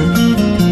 嗯。